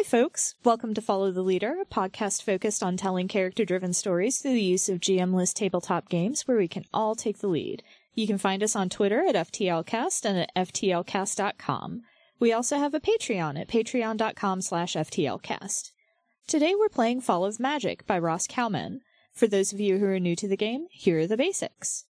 Hi, folks. Welcome to Follow the Leader, a podcast focused on telling character driven stories through the use of GM-less tabletop games where we can all take the lead. You can find us on Twitter at FTLcast and at FTLcast.com. We also have a Patreon at patreon.com slash FTLcast. Today we're playing Fall of Magic by Ross Cowman. For those of you who are new to the game, here are the basics.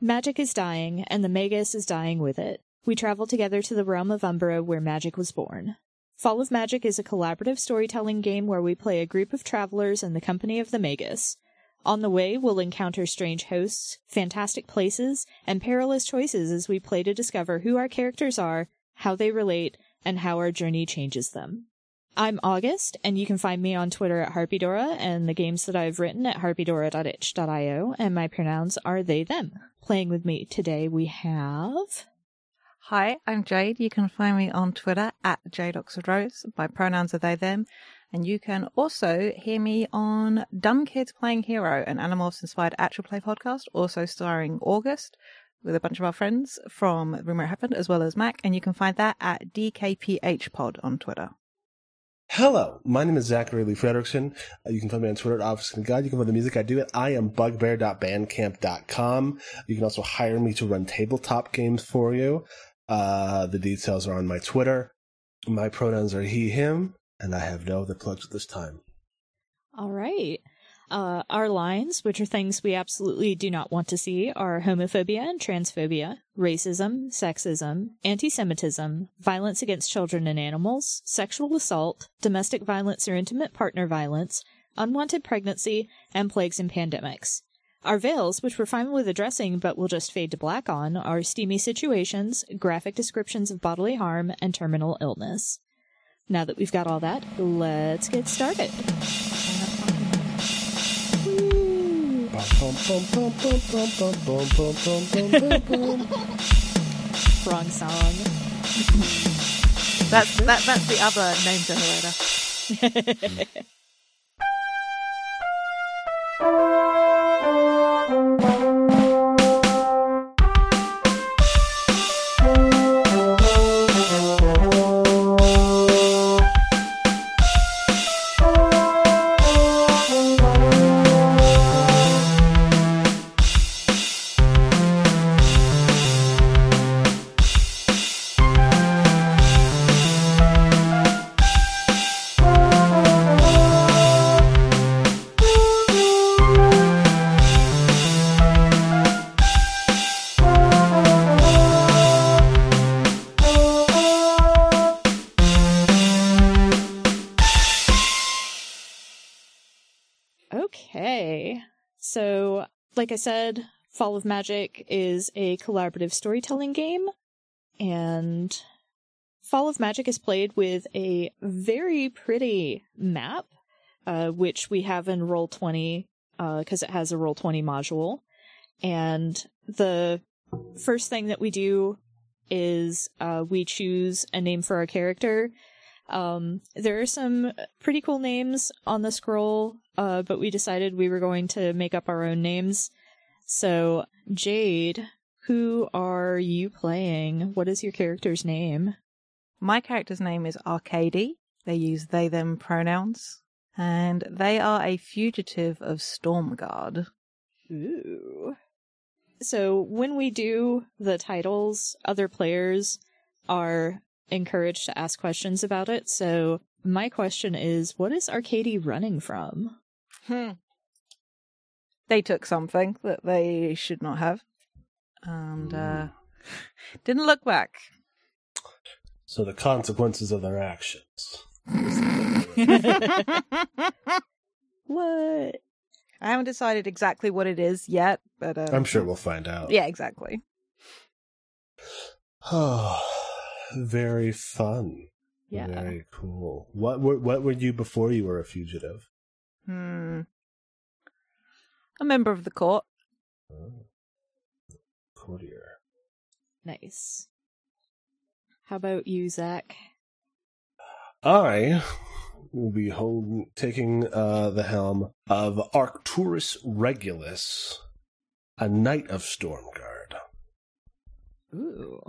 Magic is dying, and the Magus is dying with it. We travel together to the realm of Umbra where magic was born. Fall of Magic is a collaborative storytelling game where we play a group of travelers in the company of the Magus. On the way, we'll encounter strange hosts, fantastic places, and perilous choices as we play to discover who our characters are, how they relate, and how our journey changes them. I'm August, and you can find me on Twitter at Harpydora and the games that I've written at harpydora.itch.io, and my pronouns are they, them. Playing with me today, we have. Hi, I'm Jade. You can find me on Twitter at JadeOxfordRose. My pronouns are they, them. And you can also hear me on Dumb Kids Playing Hero, an Animorphs inspired actual play podcast, also starring August with a bunch of our friends from Rumor It Happened, as well as Mac. And you can find that at DKPHPod on Twitter. Hello, my name is Zachary Lee Frederickson. Uh, you can find me on Twitter at Office and God. You can find the music I do at iambugbear.bandcamp.com. You can also hire me to run tabletop games for you. Uh, the details are on my Twitter. My pronouns are he, him, and I have no other plugs at this time. All right. Uh, our lines, which are things we absolutely do not want to see, are homophobia and transphobia, racism, sexism, anti Semitism, violence against children and animals, sexual assault, domestic violence or intimate partner violence, unwanted pregnancy, and plagues and pandemics. Our veils, which we're fine with addressing but will just fade to black on, are steamy situations, graphic descriptions of bodily harm, and terminal illness. Now that we've got all that, let's get started. Wrong song. That's that, that's the other name generator. like I said, Fall of Magic is a collaborative storytelling game, and Fall of Magic is played with a very pretty map, uh, which we have in Roll20 because it has a Roll20 module. And the first thing that we do is uh, we choose a name for our character. Um, there are some pretty cool names on the scroll, uh, but we decided we were going to make up our own names. So, Jade, who are you playing? What is your character's name? My character's name is Arcady. They use they them pronouns. And they are a fugitive of Stormguard. Ooh. So, when we do the titles, other players are encouraged to ask questions about it. So, my question is what is Arcady running from? Hmm. They took something that they should not have. And uh didn't look back. So the consequences of their actions. What? I haven't decided exactly what it is yet, but uh, I'm sure we'll find out. Yeah, exactly. Oh, very fun. Yeah. Very cool. What were what were you before you were a fugitive? Hmm. A member of the court. Oh. Courtier. Nice. How about you, Zach? I will be taking uh, the helm of Arcturus Regulus, a knight of Stormguard. Ooh.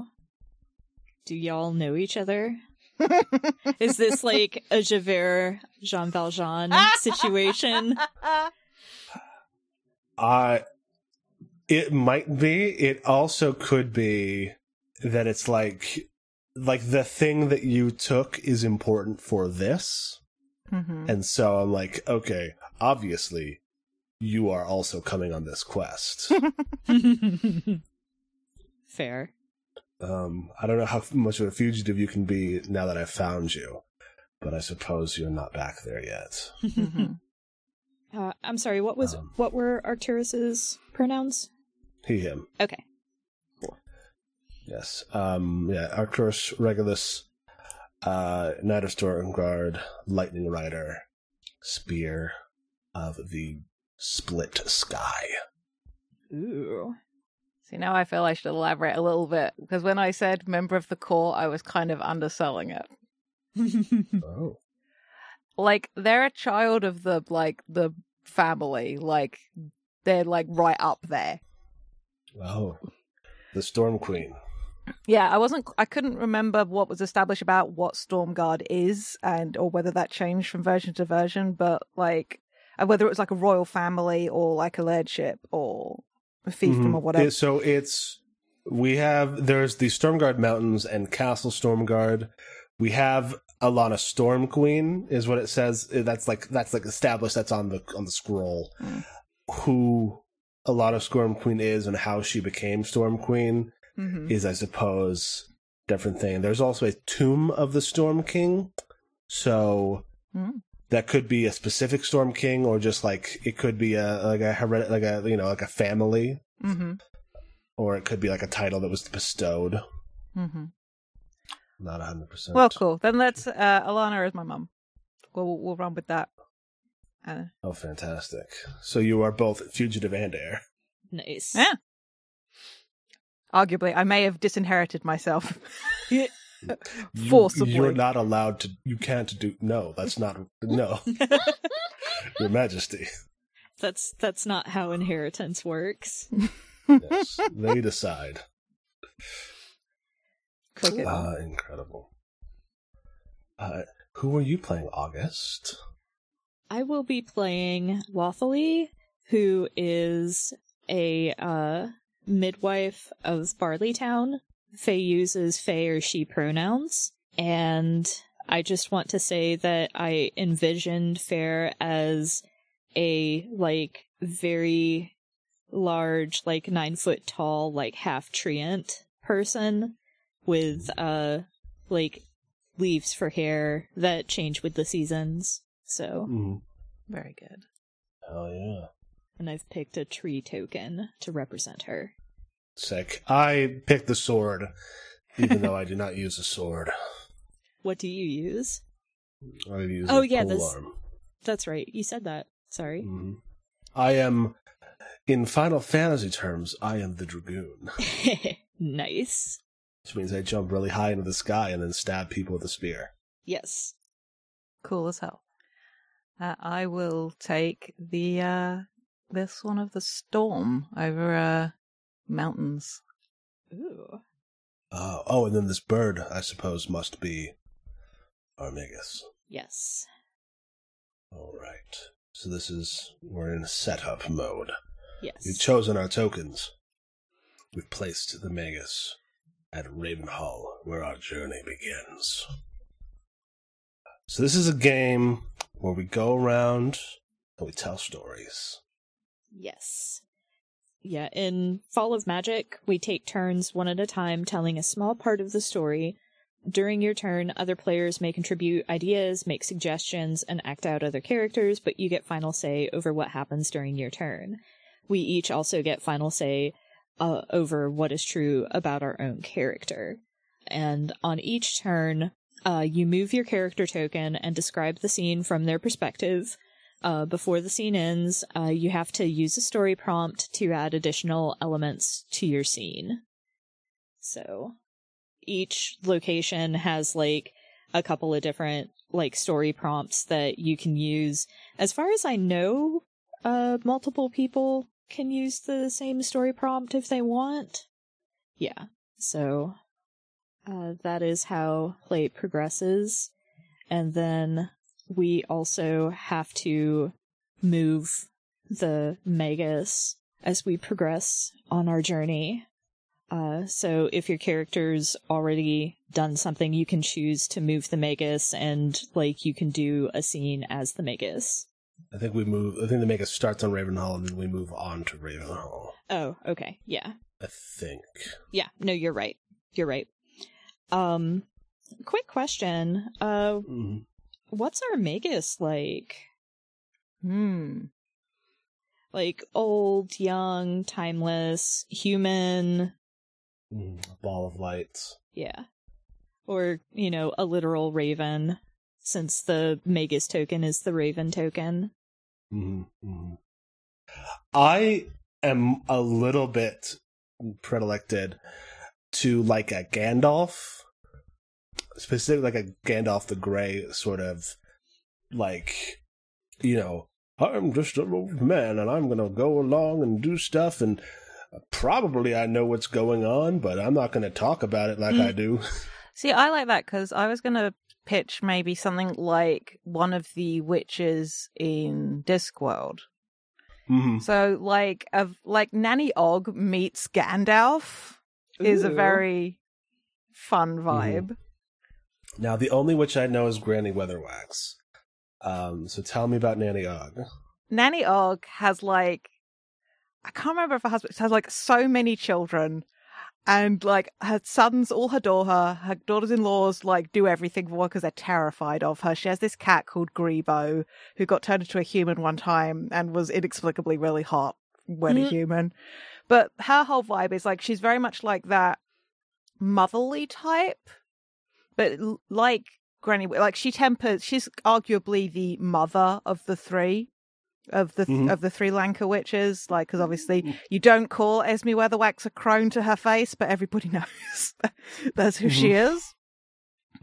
Do y'all know each other? Is this like a Javert Jean Valjean situation? I it might be. It also could be that it's like like the thing that you took is important for this. Mhm. And so I'm like, okay, obviously you are also coming on this quest. Fair. Um, I don't know how much of a fugitive you can be now that I've found you, but I suppose you're not back there yet. Mhm. Uh, I'm sorry. What was Um. what were Arcturus's pronouns? He, him. Okay. Cool. Yes. Um, yeah, Arcturus Regulus, uh, Knight of Stormguard, Lightning Rider, Spear of the Split Sky. Ooh. See, now I feel I should elaborate a little bit because when I said member of the core, I was kind of underselling it. Oh. Like they're a child of the like the family, like they're like right up there. Oh. The Storm Queen. Yeah, I wasn't. I couldn't remember what was established about what Stormguard is, and or whether that changed from version to version. But like, uh, whether it was like a royal family or like a lordship or a fiefdom Mhm. or whatever. It- so it's we have there's the Stormguard Mountains and Castle Stormguard. We have Alana Storm Queen is what it says. That's like that's like established. That's on the on the scroll. Mm. Who Alana Storm Queen is and how she became Storm Queen Mhm. is, I suppose, different thing. There's also a tomb of the Storm King, so Mm. That could be a specific Storm King, or just like it could be a like a hered- like a you know like a family Mhm. or it could be like a title that was bestowed. Mm-hmm. Not hundred percent. Well, cool. Then let's. Uh, Alana is my mum. We'll we'll run with that. Uh, Oh, fantastic! So you are both fugitive and heir. nice. Yeah. arguably, I may have disinherited myself. You- Forcibly. you're not allowed to. You can't do. No, that's not. No, Your Majesty. That's that's not how inheritance works. Yes, they decide. Cricket. Ah, incredible. Uh, who are you playing, August? I will be playing Wathily, who is a uh, midwife of Barleytown. Faye uses Faye or she pronouns, and I just want to say that I envisioned Fair as a like very large, like nine foot tall, like half treant person with uh like leaves for hair that change with the seasons. So Mm. Very good. Oh yeah, and I've picked a tree token to represent her. Sick. I picked the sword, even though I do not use a sword. What do you use? I use. Oh, a yeah, pole this- arm. That's right. You said that. Sorry. Mhm. I am, in Final Fantasy terms, I am the dragoon, nice. which means I jump really high into the sky and then stab people with a spear. Yes. Cool as hell. Uh, I will take the uh this one of the storm over uh mountains. Ooh. Oh, oh, and then this bird, I suppose, must be our Magus. Yes. All right. So this is we're in setup mode. Yes. We've chosen our tokens. We've placed the Magus at Ravenhall, where our journey begins. So this is a game where we go around and we tell stories. Yes. Yeah, in Fall of Magic, we take turns one at a time telling a small part of the story. During your turn, other players may contribute ideas, make suggestions, and act out other characters, but you get final say over what happens during your turn. We each also get final say uh, over what is true about our own character. And on each turn, uh, you move your character token and describe the scene from their perspective. Uh, before the scene ends, uh, you have to use a story prompt to add additional elements to your scene. So each location has like a couple of different like story prompts that you can use. As far as I know, uh, multiple people can use the same story prompt if they want. Yeah. So Uh, that is how play progresses. And then we also have to move the Magus as we progress on our journey. Uh, so if your character's already done something, you can choose to move the Magus and, like, you can do a scene as the Magus. I think we move. I think the Magus starts on Ravenhall and then we move on to Ravenhall. Oh, okay. Yeah. I think. Yeah. No, you're right. You're right. Um, quick question. Uh, Mhm. What's our Magus like? Hmm. Like old, young, timeless, human. A ball of lights. yeah. Or, you know, a literal raven, since the Magus token is the raven token. hmm hmm I am a little bit predilected to like a Gandalf, specifically like a Gandalf the Grey sort of like, you know, I'm just an old man and I'm gonna go along and do stuff and probably I know what's going on, but I'm not gonna talk about it like Mm. I do. See, I like that because I was going to pitch maybe something like one of the witches in Discworld. hmm So, like, of like Nanny Og meets Gandalf is a very fun vibe. Now the only witch I know is Granny Weatherwax. Um, so tell me about Nanny Og. Nanny Og has like I can't remember if her husband has like so many children and like her sons all adore her. Her daughters in laws like do everything for her because they're terrified of her. She has this cat called Grebo who got turned into a human one time and was inexplicably really hot when a Mhm. human. But her whole vibe is like she's very much like that motherly type, but like Granny, like she tempers. She's arguably the mother of the three of the Mhm. of the three Lancre witches. Like, because obviously you don't call Esme Weatherwax a crone to her face, but everybody knows that's who she is.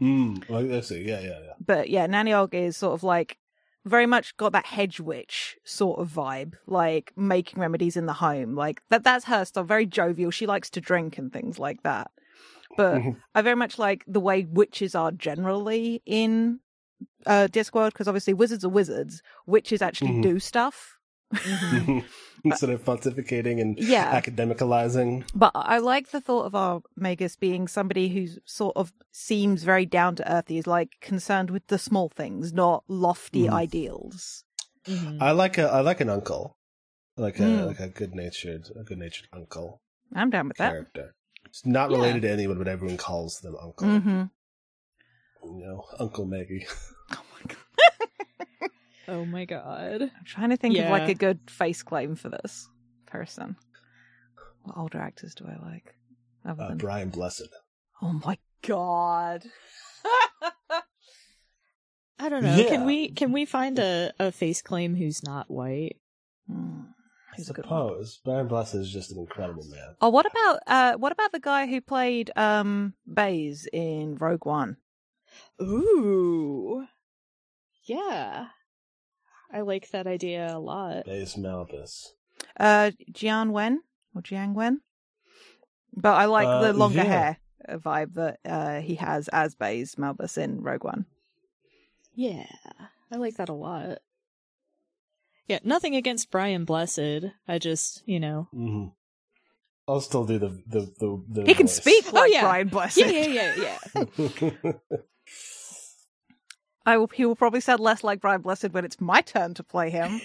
Mm, see. Yeah, yeah, yeah. But yeah, Nanny Og is sort of like very much got that hedge witch sort of vibe, like making remedies in the home. Like that that's her stuff, very jovial. She likes to drink and things like that. But Mhm. I very much like the way witches are generally in uh Discworld, because obviously wizards are wizards. Witches actually Mhm. do stuff. Instead of pontificating and Yeah. academicalizing. But I like the thought of our Magus being somebody who sort of seems very down to earth. He's like concerned with the small things, not lofty Mhm. ideals. Mhm. I like a I like an uncle, like a Mm. like a good natured a good natured uncle I'm down with that. character. It's not Yeah. related to anyone, but everyone calls them uncle. Mm-hmm. You know, Uncle Maggie. Oh my god. oh my god. I'm trying to think of like a good face claim for this person. What older actors do I like? Other Uh, than... Brian Blessed. Oh my god. I don't know. Yeah. Can we can we find a, a face claim who's not white? Hmm. I Who's a good one? suppose Brian Blessed is just an incredible man. Oh, what about uh what about the guy who played um Baze in Rogue One? Ooh. Yeah. I like that idea a lot. Baze Malbus. Uh Jian Wen or Jiang Wen? But I like Uh, the longer yeah. hair uh, vibe that uh he has as Baze Malbus in Rogue One. Yeah. I like that a lot. Yeah, nothing against Brian Blessed. I just, you know. hmm I'll still do the the the. the He can voice. speak Oh, yeah. Brian Blessed. Yeah, yeah, yeah, yeah. I will, he will probably sound less like Brian Blessed when it's my turn to play him.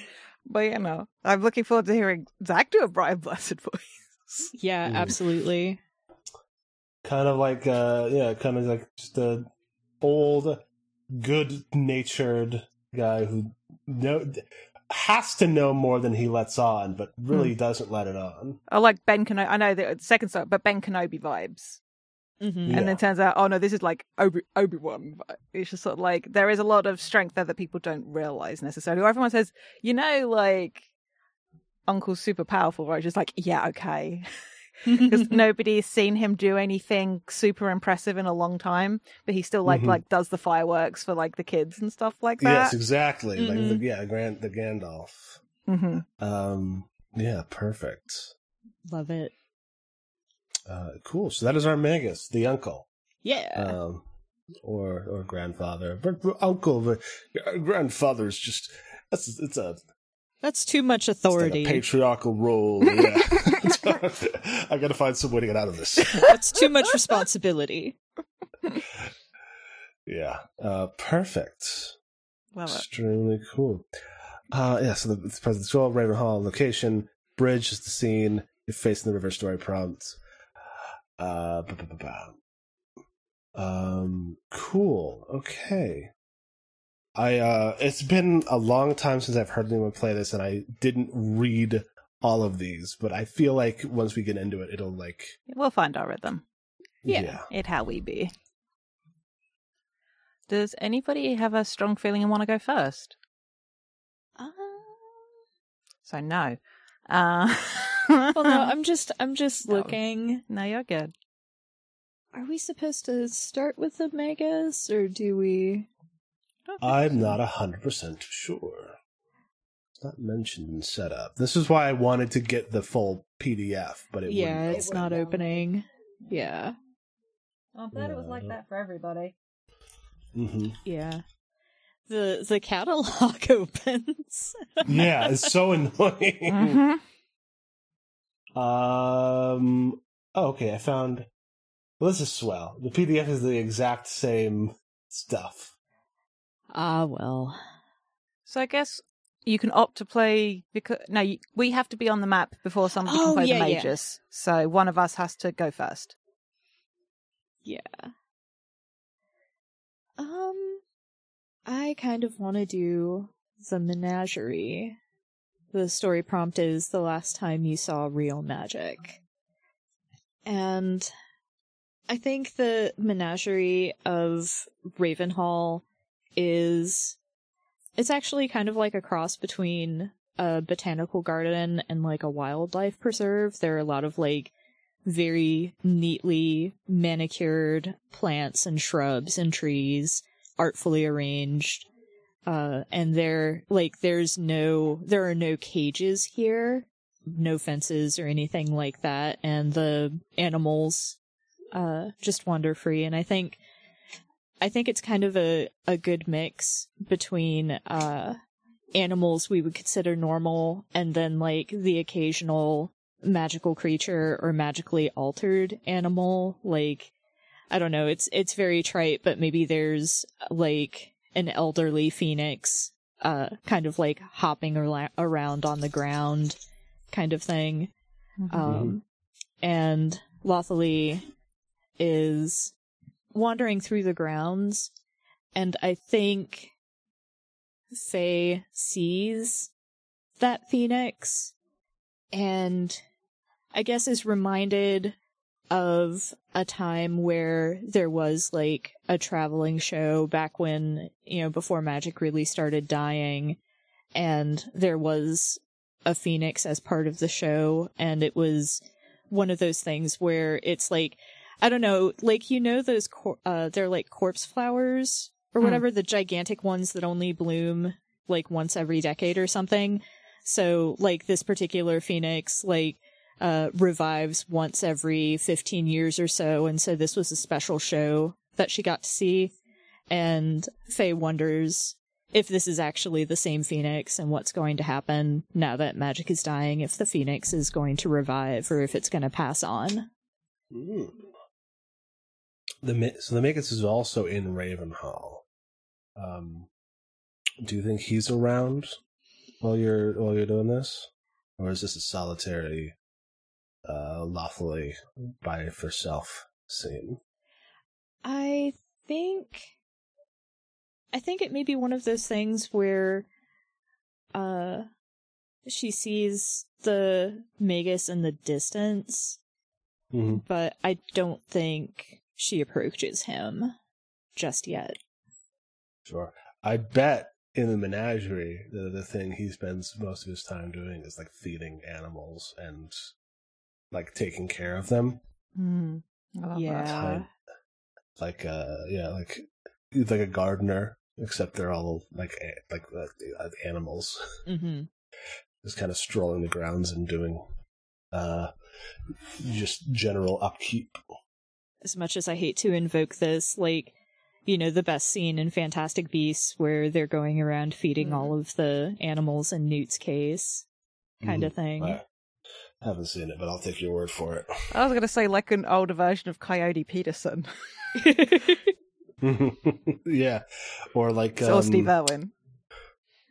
but you know, I'm looking forward to hearing Zach do a Brian Blessed voice. Yeah, Mm. absolutely. kind of like uh yeah kind of like just a old good natured guy who know has to know more than he lets on but really doesn't let it on I like Ben Kenobi. I know that it's second start, but Ben Kenobi vibes. hmm Yeah. And then turns out, oh no, this is like Obi Obi Wan. It's just sort of like there is a lot of strength there that people don't realize necessarily. Or everyone says, you know, like Uncle's super powerful, right? Just like, yeah, okay. because nobody's seen him do anything super impressive in a long time but he still like Mhm. like does the fireworks for like the kids and stuff like that. yes exactly like Mhm. the, yeah Grant the Gandalf hmm um yeah perfect Love it. uh cool so that is our Magus the uncle Yeah. um, or or grandfather, but, but uncle, but grandfather's just that's it's a That's too much authority. a patriarchal role. Yeah. I got to find some way to get out of this. That's too much responsibility. Yeah, uh, perfect. Love it. Extremely cool. Uh, yeah, so the, it's President's Hall, Raven Hall location, bridge is the scene. You're facing the river story prompt. Uh, um, cool. Okay. I, uh, it's been a long time since I've heard anyone play this and I didn't read all of these, but I feel like once we get into it, it'll like, We'll find our rhythm. Yeah. yeah. It how we be. Does anybody have a strong feeling and want to go first? Uh, So no. Uh, well, no, I'm just, I'm just No. looking. no, you're good. Are we supposed to start with the Magus, or do we? Don't think I'm not a hundred percent sure. It's not mentioned in setup. This is why I wanted to get the full PDF, but it yeah, it's open. not opening. Yeah, I'm glad it was like that for everybody. Mhm. yeah. The the catalog opens. Yeah, it's so annoying. Mm-hmm. Um. Oh, okay, I found. Well, this is swell. The PDF is the exact same stuff. Ah, well. So I guess you can opt to play because no, you, we have to be on the map before somebody Oh, can play yeah, the yeah. majors. So one of us has to go first. Yeah. Um, I kind of want to do the menagerie. The story prompt is the last time you saw real magic. And I think the menagerie of Ravenhall is it's actually kind of like a cross between a botanical garden and like a wildlife preserve. There are a lot of like very neatly manicured plants and shrubs and trees, artfully arranged. Uh, and there, like, there's no, there are no cages here, no fences or anything like that, and the animals, uh, just wander free. And I think, I think it's kind of a, a good mix between, uh, animals we would consider normal and then, like, the occasional magical creature or magically altered animal. Like i don't know it's it's very trite but maybe there's like an elderly phoenix uh kind of like hopping arla- around on the ground kind of thing. Um and Lothalie is wandering through the grounds and i think faye sees that phoenix and I guess is reminded of a time where there was like a traveling show back when, you know, before magic really started dying and there was a phoenix as part of the show and it was one of those things where it's like I don't know, like you know those cor- uh they're like corpse flowers or Hmm. whatever the gigantic ones that only bloom like once every decade or something. So like this particular phoenix like uh revives once every 15 years or so and so this was a special show that she got to see and Faye wonders if this is actually the same phoenix and what's going to happen now that magic is dying if the phoenix is going to revive or if it's going to pass on. Mm. The so the Magus is also in Ravenhall. Um, do you think he's around while you're while you're doing this, or is this a solitary, uh, lawfully by herself scene? I think I think it may be one of those things where uh she sees the Magus in the distance, Mm-hmm. but I don't think she approaches him just yet. Sure. I bet in the menagerie, the the thing he spends most of his time doing is like feeding animals and like taking care of them. Mm, I love Yeah. that. Like uh yeah, like he's like a gardener, except they're all like a- like uh, animals, Mm-hmm. just kind of strolling the grounds and doing uh just general upkeep. As much as I hate to invoke this, like, you know, the best scene in Fantastic Beasts where they're going around feeding Mm. all of the animals in Newt's case, kind of thing. I haven't seen it, but I'll take your word for it. I was going to say like an older version of Coyote Peterson yeah, or like or um, Steve Irwin.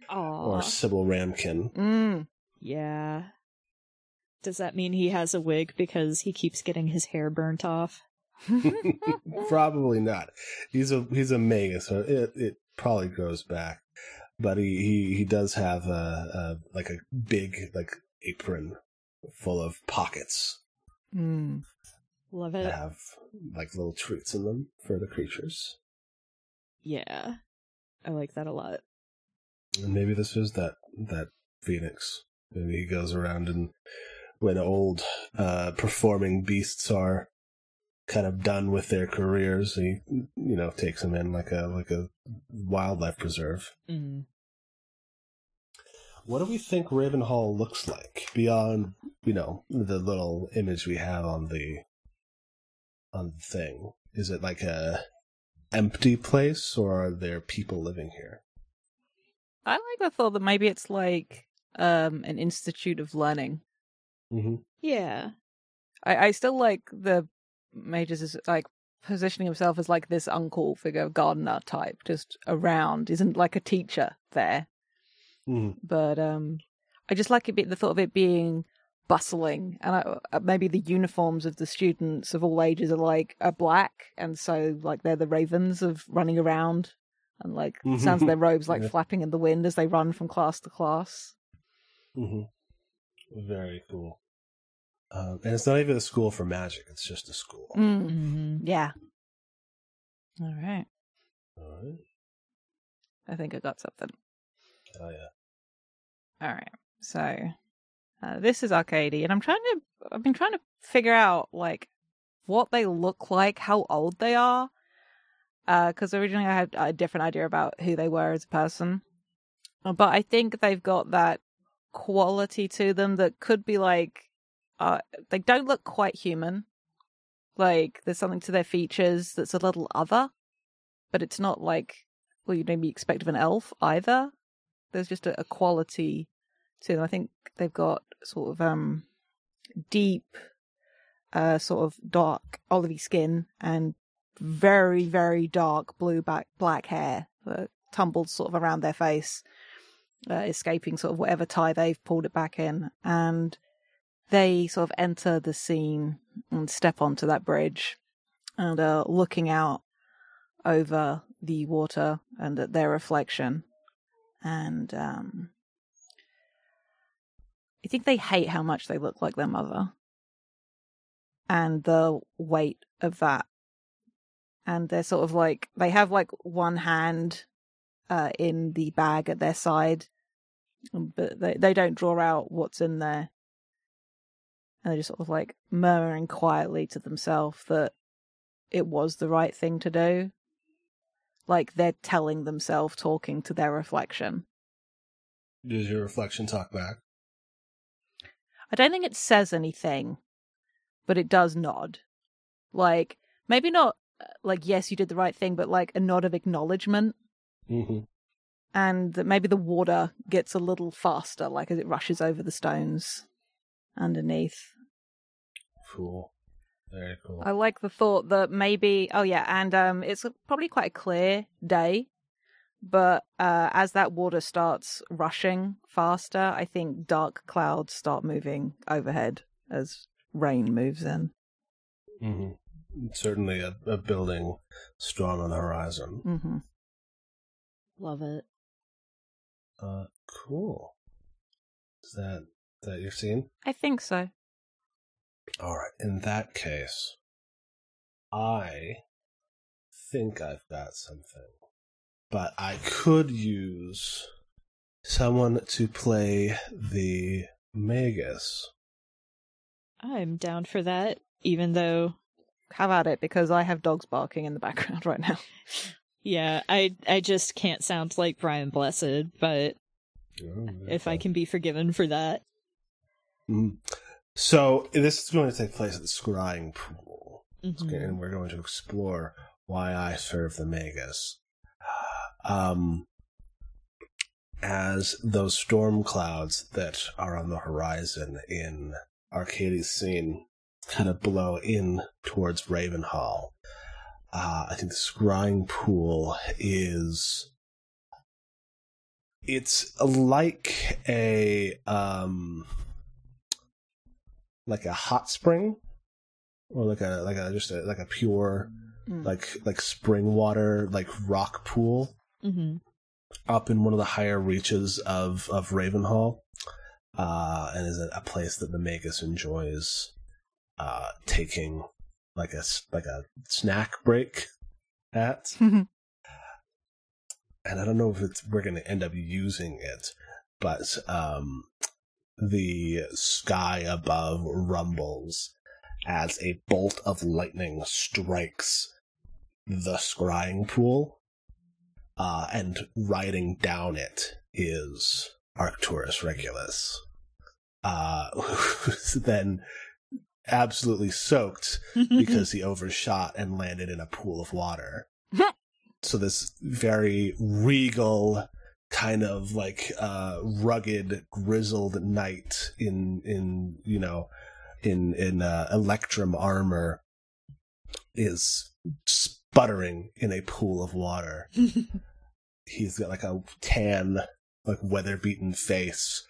or Aw, Sybil Ramkin. Mm. yeah. Does that mean he has a wig because he keeps getting his hair burnt off? probably not. He's a he's a magus, so it it probably grows back. But he he, he does have a, a like a big like apron full of pockets Mm. Love that it. have like little treats in them for the creatures. Yeah. I like that a lot. And maybe this is that that phoenix. Maybe he goes around and when old uh, performing beasts are kind of done with their careers, he you know takes them in like a like a wildlife preserve. Mm. What do we think Ravenhall looks like beyond you know the little image we have on the on the thing? Is it like a empty place, or are there people living here? I like the thought that maybe it's like um, an institute of learning. Mm-hmm. Yeah. I, I still like the Magus is like positioning himself as like this uncle figure, gardener type, just around. Isn't like a teacher there, Mm-hmm. but um, I just like it. be- The thought of it being bustling, and I, uh, maybe the uniforms of the students of all ages are like are black, and so like they're the ravens of running around, and like Mhm. sounds of their robes like Yeah. flapping in the wind as they run from class to class. Mm-hmm. Very cool. Um, and it's not even a school for magic; it's just a school. Mm. Mm-hmm. Yeah. All right. All right. I think I got something. Oh yeah. All right. So uh, this is Arcady, and I'm trying to. I've been trying to figure out like what they look like, how old they are, because originally I had a different idea about who they were as a person, Uh, but I think they've got that quality to them that could be like, uh, they don't look quite human. Like there's something to their features that's a little other, but it's not like well you'd maybe expect of an elf either there's just a, a quality to them. I think they've got sort of um deep, uh, sort of dark olivey skin and very very dark blue back black hair that tumbled sort of around their face, uh, escaping sort of whatever tie they've pulled it back in, and they sort of enter the scene and step onto that bridge and are looking out over the water and at their reflection. And um, I think they hate how much they look like their mother, and the weight of that. And they're sort of like they have like one hand uh, in the bag at their side, but they they don't draw out what's in there, and they're just sort of like murmuring quietly to themselves that it was the right thing to do. Like they're telling themselves, talking to their reflection. Does your reflection talk back? I don't think it says anything, but it does nod. Like, maybe not uh, like, yes, you did the right thing, but like a nod of acknowledgement. Mm-hmm. And that maybe the water gets a little faster, like as it rushes over the stones underneath. Cool. Very cool. I like the thought that maybe, oh yeah, and um, it's probably quite a clear day, but uh, as that water starts rushing faster, I think dark clouds start moving overhead as rain moves in. hmm Certainly a, a building strong on the horizon. hmm Love it. Uh, cool. Is that that your scene? I think so. All right. In that case, I think I've got something, but I could use someone to play the Magus. I'm down for that, even though, Have at it because I have dogs barking in the background right now. yeah, I I just can't sound like Brian Blessed, but if I can be forgiven for that. Mhm. So this is going to take place at the scrying pool. Mhm. and we're going to explore why I serve the Magus. Um, as those storm clouds that are on the horizon in Arcady's scene kind of blow in towards Ravenhall, uh, I think the scrying pool is. It's like a um, like a hot spring, or like a like a just a, like a pure Mm. like like spring water like rock pool Mhm. up in one of the higher reaches of of Ravenhall, uh, and is a, a place that the Magus enjoys uh, taking like a like a snack break at. and I don't know if it's we're going to end up using it, but um, the sky above rumbles as a bolt of lightning strikes the scrying pool, uh, and riding down it is Arcturus Regulus, uh, who's then absolutely soaked because he overshot and landed in a pool of water. so this very regal kind of like uh rugged grizzled knight in in you know in in uh, electrum armor is sputtering in a pool of water. He's got like a tan like weather beaten face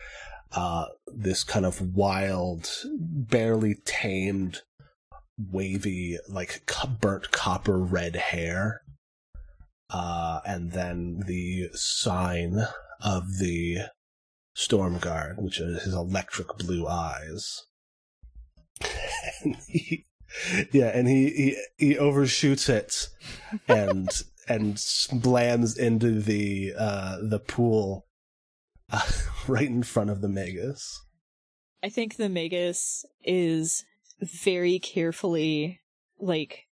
uh this kind of wild barely tamed wavy like burnt copper red hair uh and then the sign of the storm guard which is his electric blue eyes. And he, yeah and he, he he overshoots it and and slams into the uh the pool uh, right in front of the magus. I think the Magus is very carefully like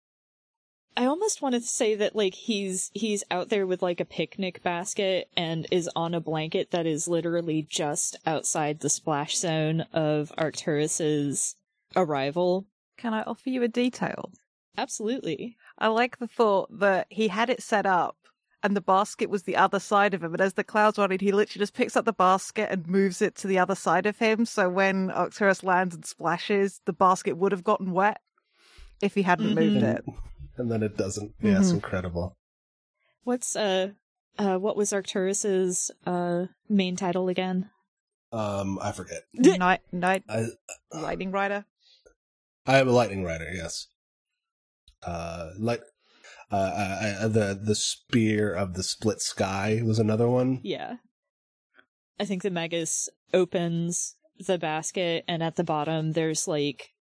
I almost want to say that like he's he's out there with like a picnic basket and is on a blanket that is literally just outside the splash zone of Arcturus's arrival. Can I offer you a detail? Absolutely. I like the thought that he had it set up and the basket was the other side of him. And as the clouds running, he literally just picks up the basket and moves it to the other side of him. So when Arcturus lands and splashes, the basket would have gotten wet if he hadn't Mhm. moved it. And then it doesn't yeah it's Mhm. incredible What's uh uh what was Arcturus's uh main title again? um i forget Night, night, i lightning rider. i am a lightning rider yes uh light uh, uh, uh the the spear of the split sky was another one Yeah. I think the Magus opens the basket and at the bottom there's like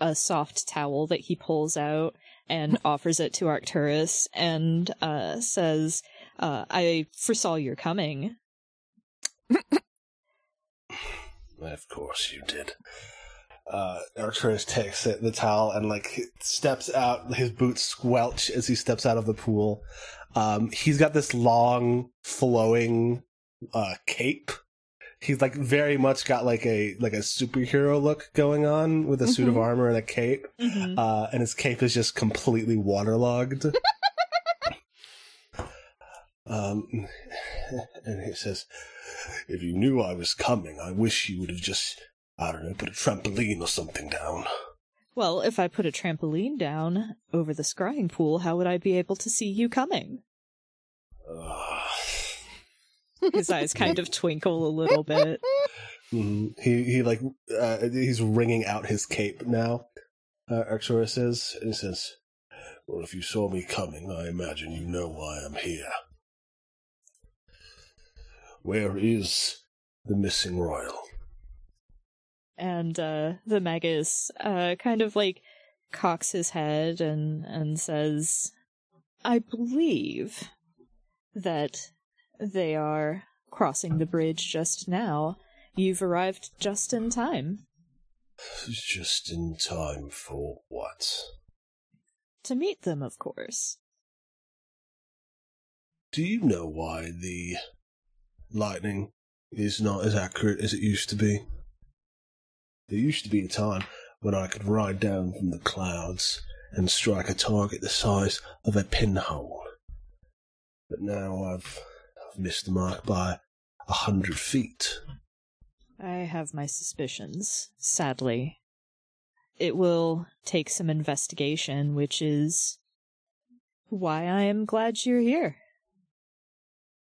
a soft towel that he pulls out and offers it to Arcturus and uh says, uh, I foresaw your coming. Of course you did. Uh, Arcturus takes it, the towel and like steps out. His boots squelch as he steps out of the pool. Um, he's got this long, flowing uh, cape. He's like very much got like a like a superhero look going on with a suit of Mhm. armor and a cape. Mhm. Uh, and his cape is just completely waterlogged. um, and he says, "If you knew I was coming, I wish you would have just, I don't know, put a trampoline or something down." Well, if I put a trampoline down over the scrying pool, how would I be able to see you coming? Uh, His eyes kind of twinkle a little bit. mhm. He he like uh, he's wringing out his cape now. Uh, Arcturus is, and he says, "Well, if you saw me coming, I imagine you know why I'm here. Where is the missing royal?" and uh the magus uh kind of like cocks his head and and says i believe that they are crossing the bridge just now you've arrived just in time Just in time for what? to meet them of course Do you know why the lightning is not as accurate as it used to be? There used to be a time when I could ride down from the clouds and strike a target the size of a pinhole. But now I've, missed the mark by a hundred feet. I have my suspicions, sadly. It will take some investigation, which is why I am glad you're here.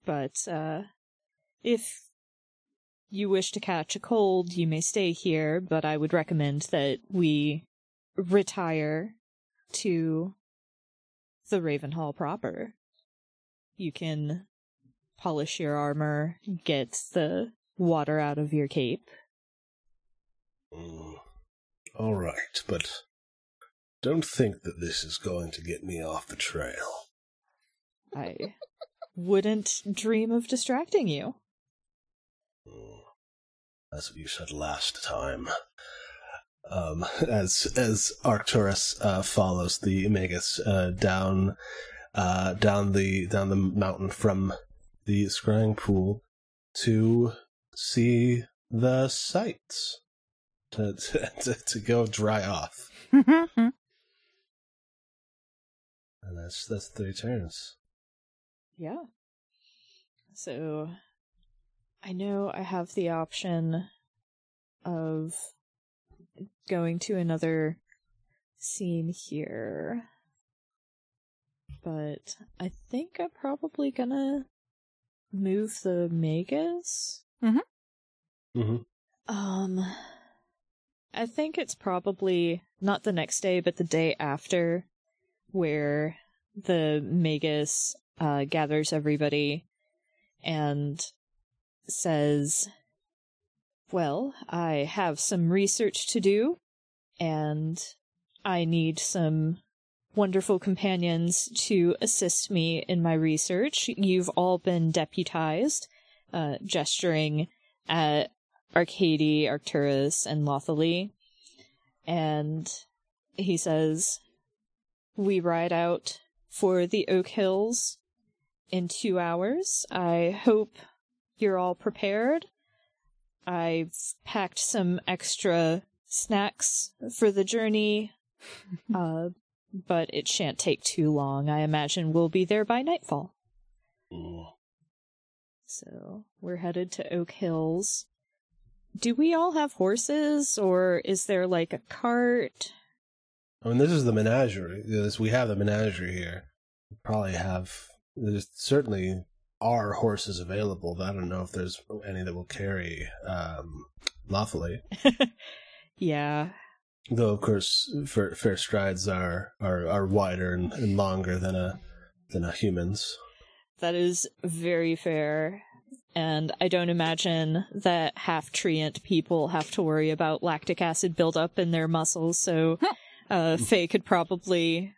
But, uh, if you wish to catch a cold, you may stay here, but I would recommend that we retire to the Ravenhall proper. You can polish your armor, get the water out of your cape. Mm. All right, but don't think that this is going to get me off the trail. I wouldn't dream of distracting you. Mm. What you said last time. Um, as as Arcturus uh, follows the Magus uh, down uh, down the down the mountain from the scrying pool to see the sights to to, to go dry off, and that's that's three turns. Yeah. So I know I have the option of going to another scene here. But I think I'm probably gonna move the Magus. Mm-hmm. Um, I think it's probably not the next day, but the day after, where the Magus uh, gathers everybody and says, Well, I have some research to do, and I need some wonderful companions to assist me in my research. You've all been deputized, uh, gesturing at Arcady, Arcturus, and Lothalie. And he says, We ride out for the Oak Hills in two hours. I hope you're all prepared. I've packed some extra snacks for the journey, uh, but it shan't take too long. I imagine we'll be there by nightfall. Mm. So we're headed to Oak Hills. Do we all have horses, or is there like a cart? I mean, this is the menagerie. This, we have the menagerie here. We probably have. There's certainly are horses available. But I don't know if there's any that will carry um, lawfully. Yeah, Though, of course, fair, fair strides are, are are wider and, and longer than a than a human's. that is very fair. And I don't imagine that half treant people have to worry about lactic acid buildup in their muscles, so uh, Faye could probably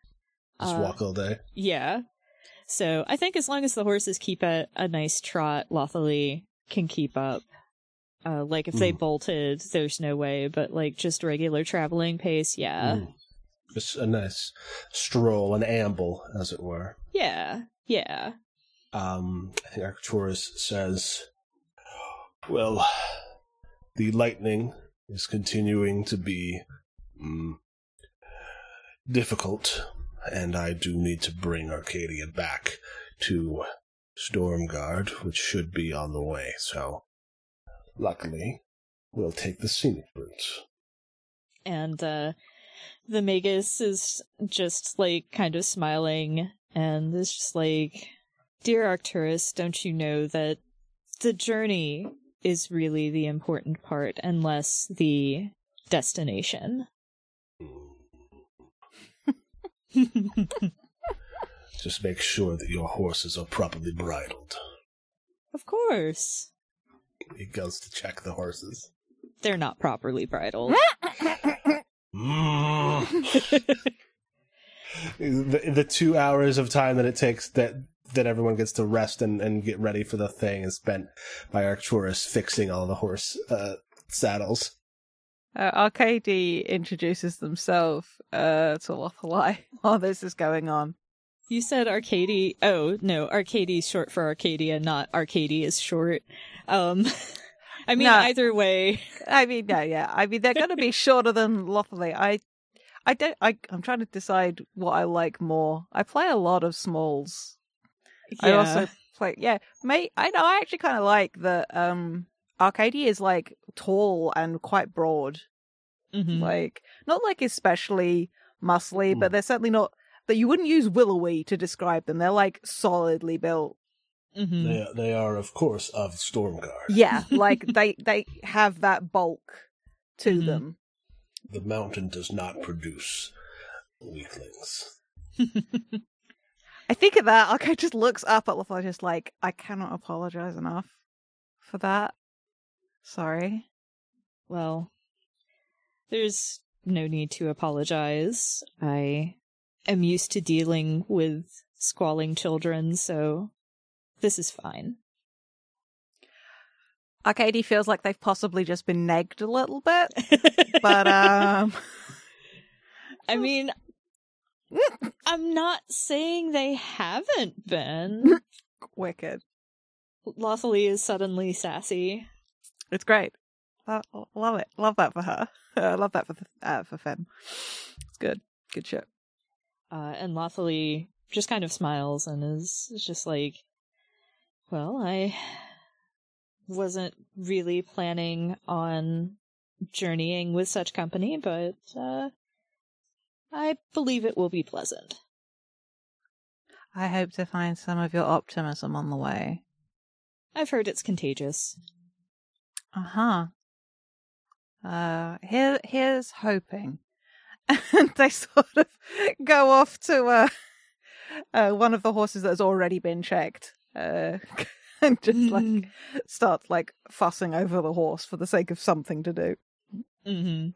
Just Uh, walk all day. Yeah. So I think as long as the horses keep a, a nice trot, Lothalie can keep up. Uh, like if they Mm. bolted, there's no way, but like just regular traveling pace, yeah. Mm. Just a nice stroll, an amble, as it were. Yeah. Yeah. um, I think Arcturus says, Well, the lightning is continuing to be mm, difficult, and I do need to bring Arcadia back to Stormguard, which should be on the way, so luckily, we'll take the scenic route. And uh the Magus is just like kind of smiling and is just like Dear Arcturus, don't you know that the journey is really the important part and less the destination? Just make sure that your horses are properly bridled. of course. He goes to check the horses. They're not properly bridled. Mm. the, the two hours of time that it takes that that everyone gets to rest and, and get ready for the thing is spent by Arcturus fixing all the horse uh, saddles. Uh, Arcady introduces themselves uh, to Lothalie while this is going on. You said Arcady. Oh, no, Arcady is short for Arcadia, not Arcady is short. Um, I mean, No. either way. I mean, no, yeah. I mean, they're going to be shorter than Lothalie. I, I don't. I, I'm trying to decide what I like more. I play a lot of smalls. I also play. Yeah, mate. I know. I actually kind of like the um. Arcady is like tall and quite broad. Mhm. Like not like especially muscly, but Mm. they're certainly not that you wouldn't use willowy to describe them. They're like solidly built. Mhm. They they are of course of Stormguard. Yeah, like they they have that bulk to Mhm. them. The mountain does not produce weaklings. I think of that. Like, I just looks up at Lafayette, just like I cannot apologize enough for that. Sorry. Well, there's no need to apologize. I am used to dealing with squalling children, so this is fine. Arcady feels like they've possibly just been nagged a little bit, but um, I mean, I'm not saying they haven't been. wicked. Lawfully is suddenly sassy. It's great. Love it. Love that for her. I love that for uh, for Fem. It's good. Good shit. Uh, and Lawfully just kind of smiles and is, is just like, well, I wasn't really planning on journeying with such company, but uh, I believe it will be pleasant. I hope to find some of your optimism on the way. I've heard it's contagious. Uh-huh. Uh here here's hoping. And they sort of go off to uh, uh one of the horses that has already been checked. Uh and just like start like fussing over the horse for the sake of something to do. hmm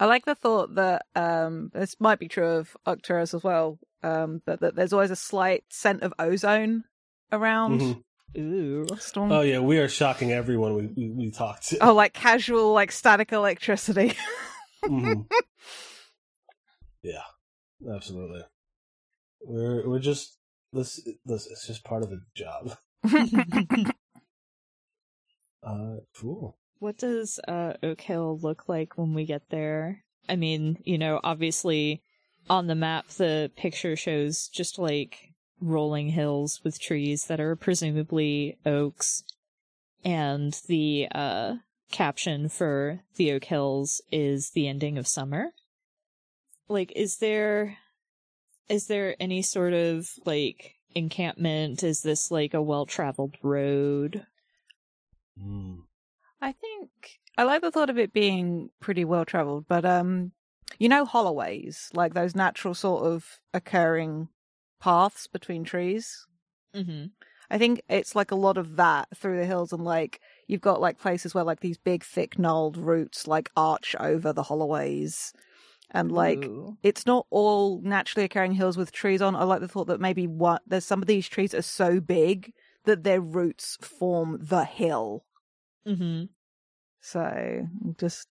I like the thought that um this might be true of Arcturus as well, um, but that there's always a slight scent of ozone around Mhm. Ooh. Storm. Oh yeah, we are shocking everyone we we, we talk to. Oh, like casual, like static electricity. Mhm. yeah, absolutely. We're we're just this this it's just part of the job. Uh, cool. What does uh, Oak Hill look like when we get there? I mean, you know, obviously on the map, the picture shows just like rolling hills with trees that are presumably oaks. And the uh, caption for the Oak Hills is the ending of summer. Like, is there is there any sort of like encampment? Is this like a well traveled road? Mm. I think I like the thought of it being pretty well traveled, but um, you know, holloways like those natural sort of occurring paths between trees. Mm-hmm. I think it's like a lot of that through the hills, and like you've got like places where like these big, thick, gnarled roots like arch over the holloways, and like it's not all naturally occurring hills with trees on. I like the thought that maybe what there's some of these trees are so big that their roots form the hill. Mm-hmm. So just,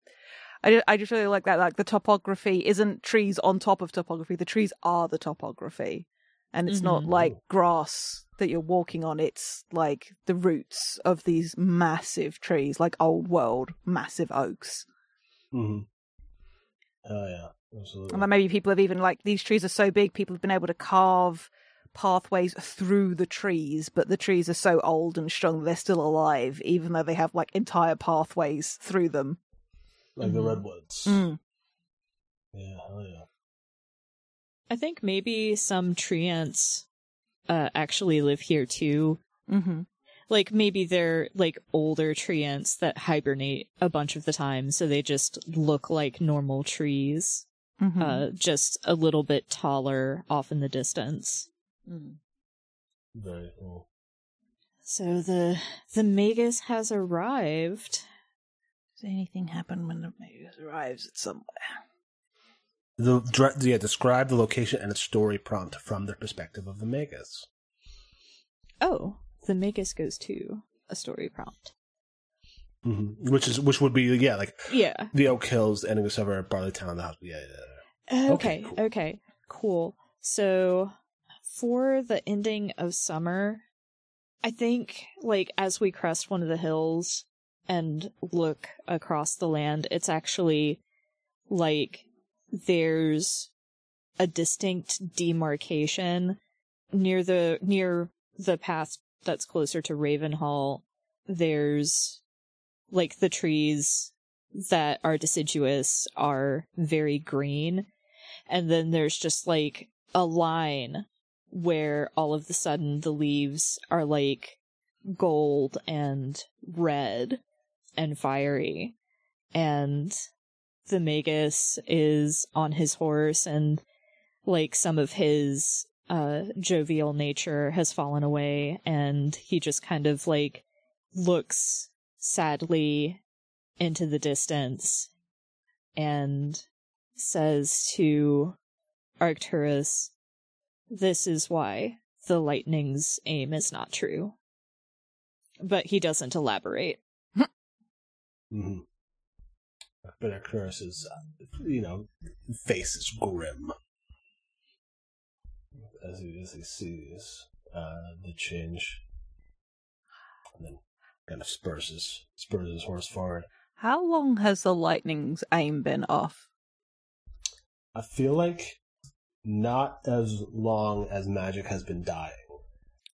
I, I just really like that. Like the topography isn't trees on top of topography. The trees are the topography, and it's not Mhm. like grass that you're walking on. It's like the roots of these massive trees, like old world massive oaks. mm-hmm. Oh yeah, absolutely. And then maybe people have even like these trees are so big, people have been able to carve pathways through the trees, but the trees are so old and strong they're still alive, even though they have like entire pathways through them. like the Mhm. redwoods. Mm. Yeah, hell yeah. I think maybe some treants uh, actually live here too. Mm-hmm. Like maybe they're like older treants that hibernate a bunch of the time, so they just look like normal trees, Mm-hmm. uh, just a little bit taller off in the distance. Mm. Very cool. So the the Magus has arrived. Does anything happen when the Magus arrives at somewhere? The yeah, describe the location and its story prompt from the perspective of the Magus. Oh, the Magus goes to a story prompt. hmm Which is which would be yeah, like Yeah. the Oak Hills, the ending of summer, Barleytown, the house. Yeah, yeah. yeah. Okay, Okay, okay, cool. cool. So for the ending of summer, I think like as we crest one of the hills and look across the land, it's actually like there's a distinct demarcation near the near the path that's closer to Ravenhall. There's like the trees that are deciduous are very green. And then there's just like a line where all of the sudden the leaves are like gold and red and fiery. And the Magus is on his horse and like some of his uh jovial nature has fallen away and he just kind of like looks sadly into the distance and says to Arcturus, This is why the lightning's aim is not true. But he doesn't elaborate. Mm-hmm. But Arcturus's, you know, face is grim as he as he sees uh, the change, and then kind of spurs his spurs his horse forward. How long has the lightning's aim been off? I feel like not as long as magic has been dying.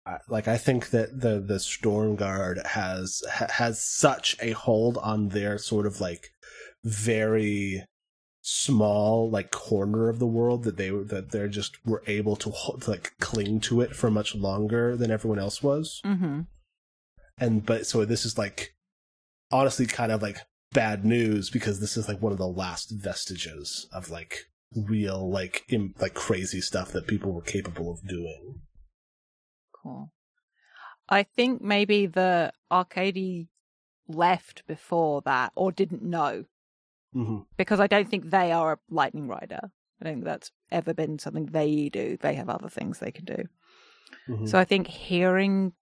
I, like I think that the the storm guard has ha, has such a hold on their sort of like very small like corner of the world that they were that they're just were able to, like cling to it for much longer than everyone else was. Mm-hmm. And but so this is like honestly kind of like bad news because this is like one of the last vestiges of like real like Im- like crazy stuff that people were capable of doing. Cool. I think maybe the Arcady left before that or didn't know Mm-hmm. because I don't think they are a lightning rider. I don't think that's ever been something they do. They have other things they can do. Mm-hmm. So I think hearing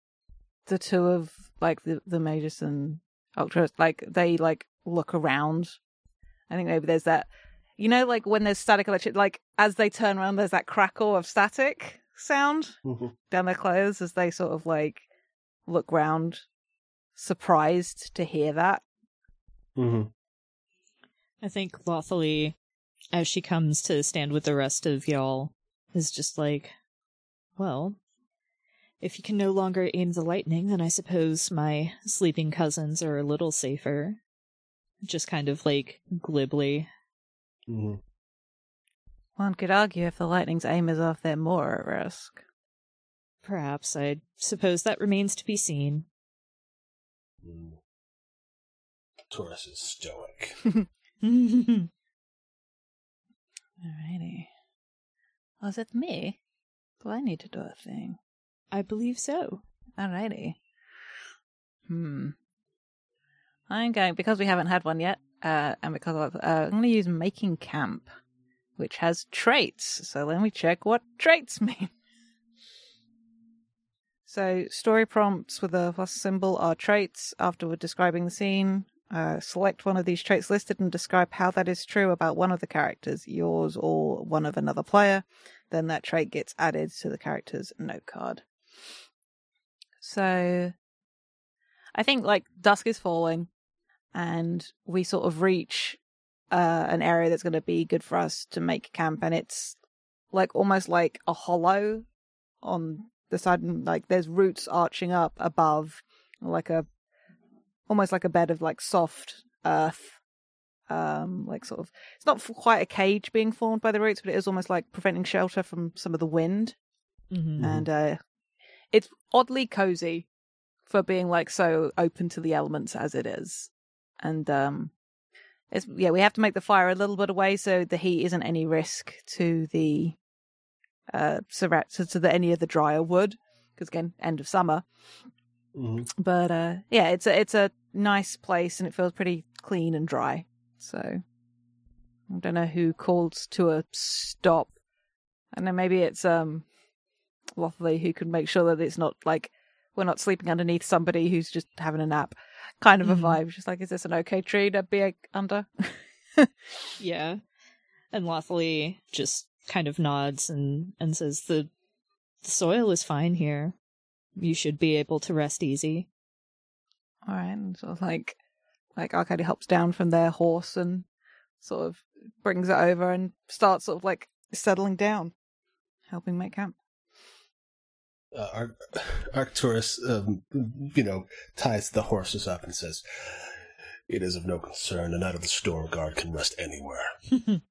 the two of like the the Magus and Ultra, like they like look around. I think maybe there's that, you know, like when there's static electric, like as they turn around, there's that crackle of static sound Mhm. down their clothes as they sort of like look round, surprised to hear that. Mhm. I think Lawfully, as she comes to stand with the rest of y'all, is just like, well, if you can no longer aim the lightning, then I suppose my sleeping cousins are a little safer. Just kind of like glibly. Mhm. One could argue if the lightning's aim is off, they're more at risk. Perhaps I suppose that remains to be seen. Mm. Taurus is stoic. Alrighty. Was it me? Do I need to do a thing? I believe so. Alrighty. Hmm. I'm going because we haven't had one yet, uh, and because of, uh, I'm going to use making camp, which has traits. So let me check what traits mean. So story prompts with a plus symbol are traits. After describing the scene, uh, select one of these traits listed and describe how that is true about one of the characters, yours or one of another player. Then that trait gets added to the character's note card. So I think like dusk is falling and we sort of reach uh, an area that's going to be good for us to make camp and it's like almost like a hollow on the side and like there's roots arching up above like a almost like a bed of like soft earth um like sort of it's not quite a cage being formed by the roots but it is almost like preventing shelter from some of the wind. Mm-hmm. and uh it's oddly cozy for being like so open to the elements as it is. And um it's yeah we have to make the fire a little bit away so the heat isn't any risk to the uh to, to the any of the drier wood because again end of summer Mhm. but uh yeah it's a it's a nice place and it feels pretty clean and dry so i don't know who calls to a stop and then maybe it's um Lothley who can make sure that it's not like we're not sleeping underneath somebody who's just having a nap kind of a Mhm. vibe just like is this an okay tree to be under Yeah. And Lawfully just kind of nods and, and says the the soil is fine here. You should be able to rest easy. all right and sort of like like arcady hops down from their horse and sort of brings it over and starts sort of like settling down, helping make camp. Uh, Ar- Arcturus, um, you know, ties the horses up and says, It is of no concern. A knight of the Storm Guard can rest anywhere.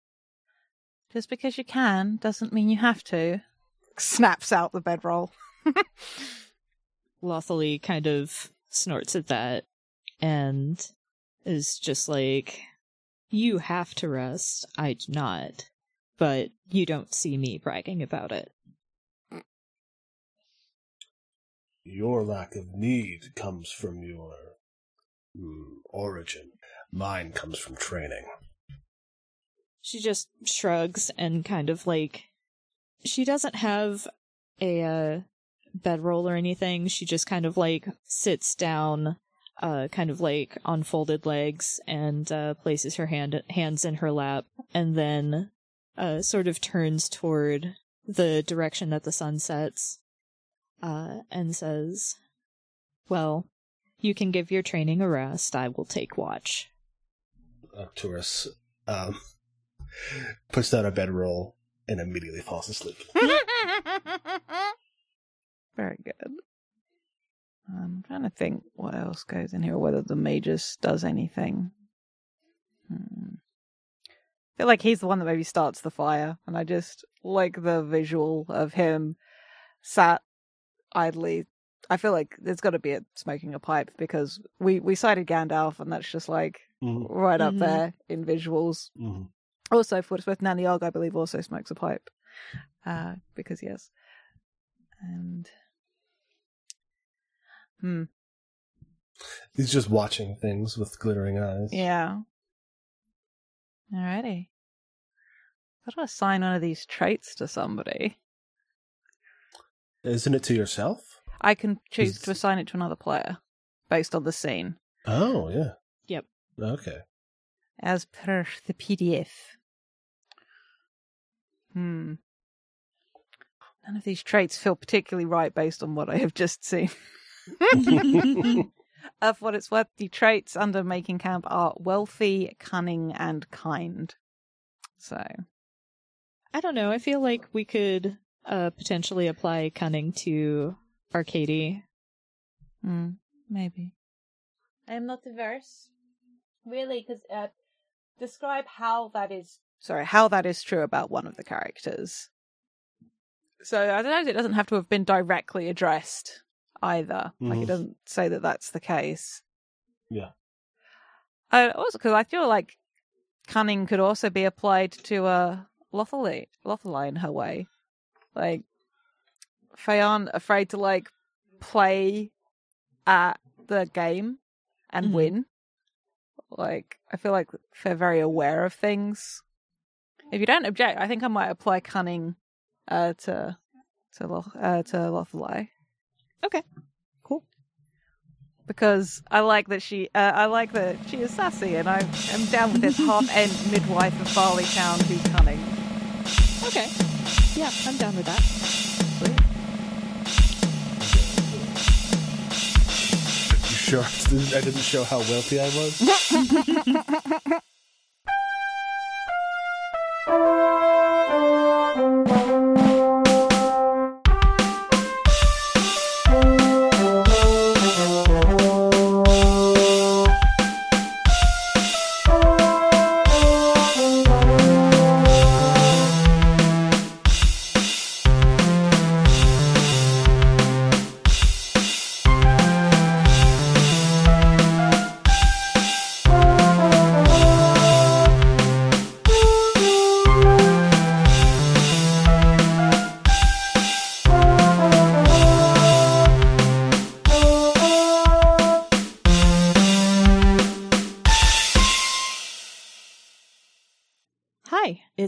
Just because you can doesn't mean you have to. Snaps out the bedroll. Lothily kind of snorts at that and is just like, You have to rest. I do not. But you don't see me bragging about it. Your lack of need comes from your mm, origin. Mine comes from training. She just shrugs and kind of like she doesn't have a uh, bedroll or anything. She just kind of like sits down, uh, kind of like on folded legs, and uh, places her hand hands in her lap, and then uh, sort of turns toward the direction that the sun sets, uh, and says, "Well, you can give your training a rest. I will take watch." Arcturus um, puts down a bedroll and immediately falls asleep. Very good. I'm trying to think what else goes in here, whether the Magus does anything. Hmm. I feel like he's the one that maybe starts the fire, and I just like the visual of him sat idly. I feel like there's got to be a smoking a pipe because we we cited Gandalf, and that's just like Mhm, right up Mhm. there in visuals. mhm. Also, for what it's worth, Naniog, I believe, also smokes a pipe. Uh, because yes. And hmm. He's just watching things with glittering eyes. Yeah. Alrighty. Gotta assign one of these traits to somebody. Isn't it to yourself? I can choose Is- to assign it to another player based on the scene. Oh, yeah. Yep. Okay. As per the PDF. Hmm. None of these traits feel particularly right based on what I have just seen. of what it's worth, the traits under Making Camp are wealthy, cunning, and kind. So, I don't know. I feel like we could uh, potentially apply cunning to Arcady. hmm, maybe. I am not averse. Really, because uh, describe how that is. Sorry, how that is true about one of the characters. So I don't know. It doesn't have to have been directly addressed either. Like it Mhm. doesn't say that that's the case. Yeah. Uh, also, because I feel like cunning could also be applied to uh, Lothalie, Lothalie in her way. Like, aren't afraid to like play at the game and Mhm. win. Like, I feel like they're very aware of things. If you don't object, I think I might apply cunning uh, to to uh, to Lothalie Okay. Cool. because I like that she uh, I like that she is sassy, and I am down with this half end midwife of Barley Town who's cunning. Okay. Yeah, I'm down with that. Sweet. You sure I didn't show how wealthy I was?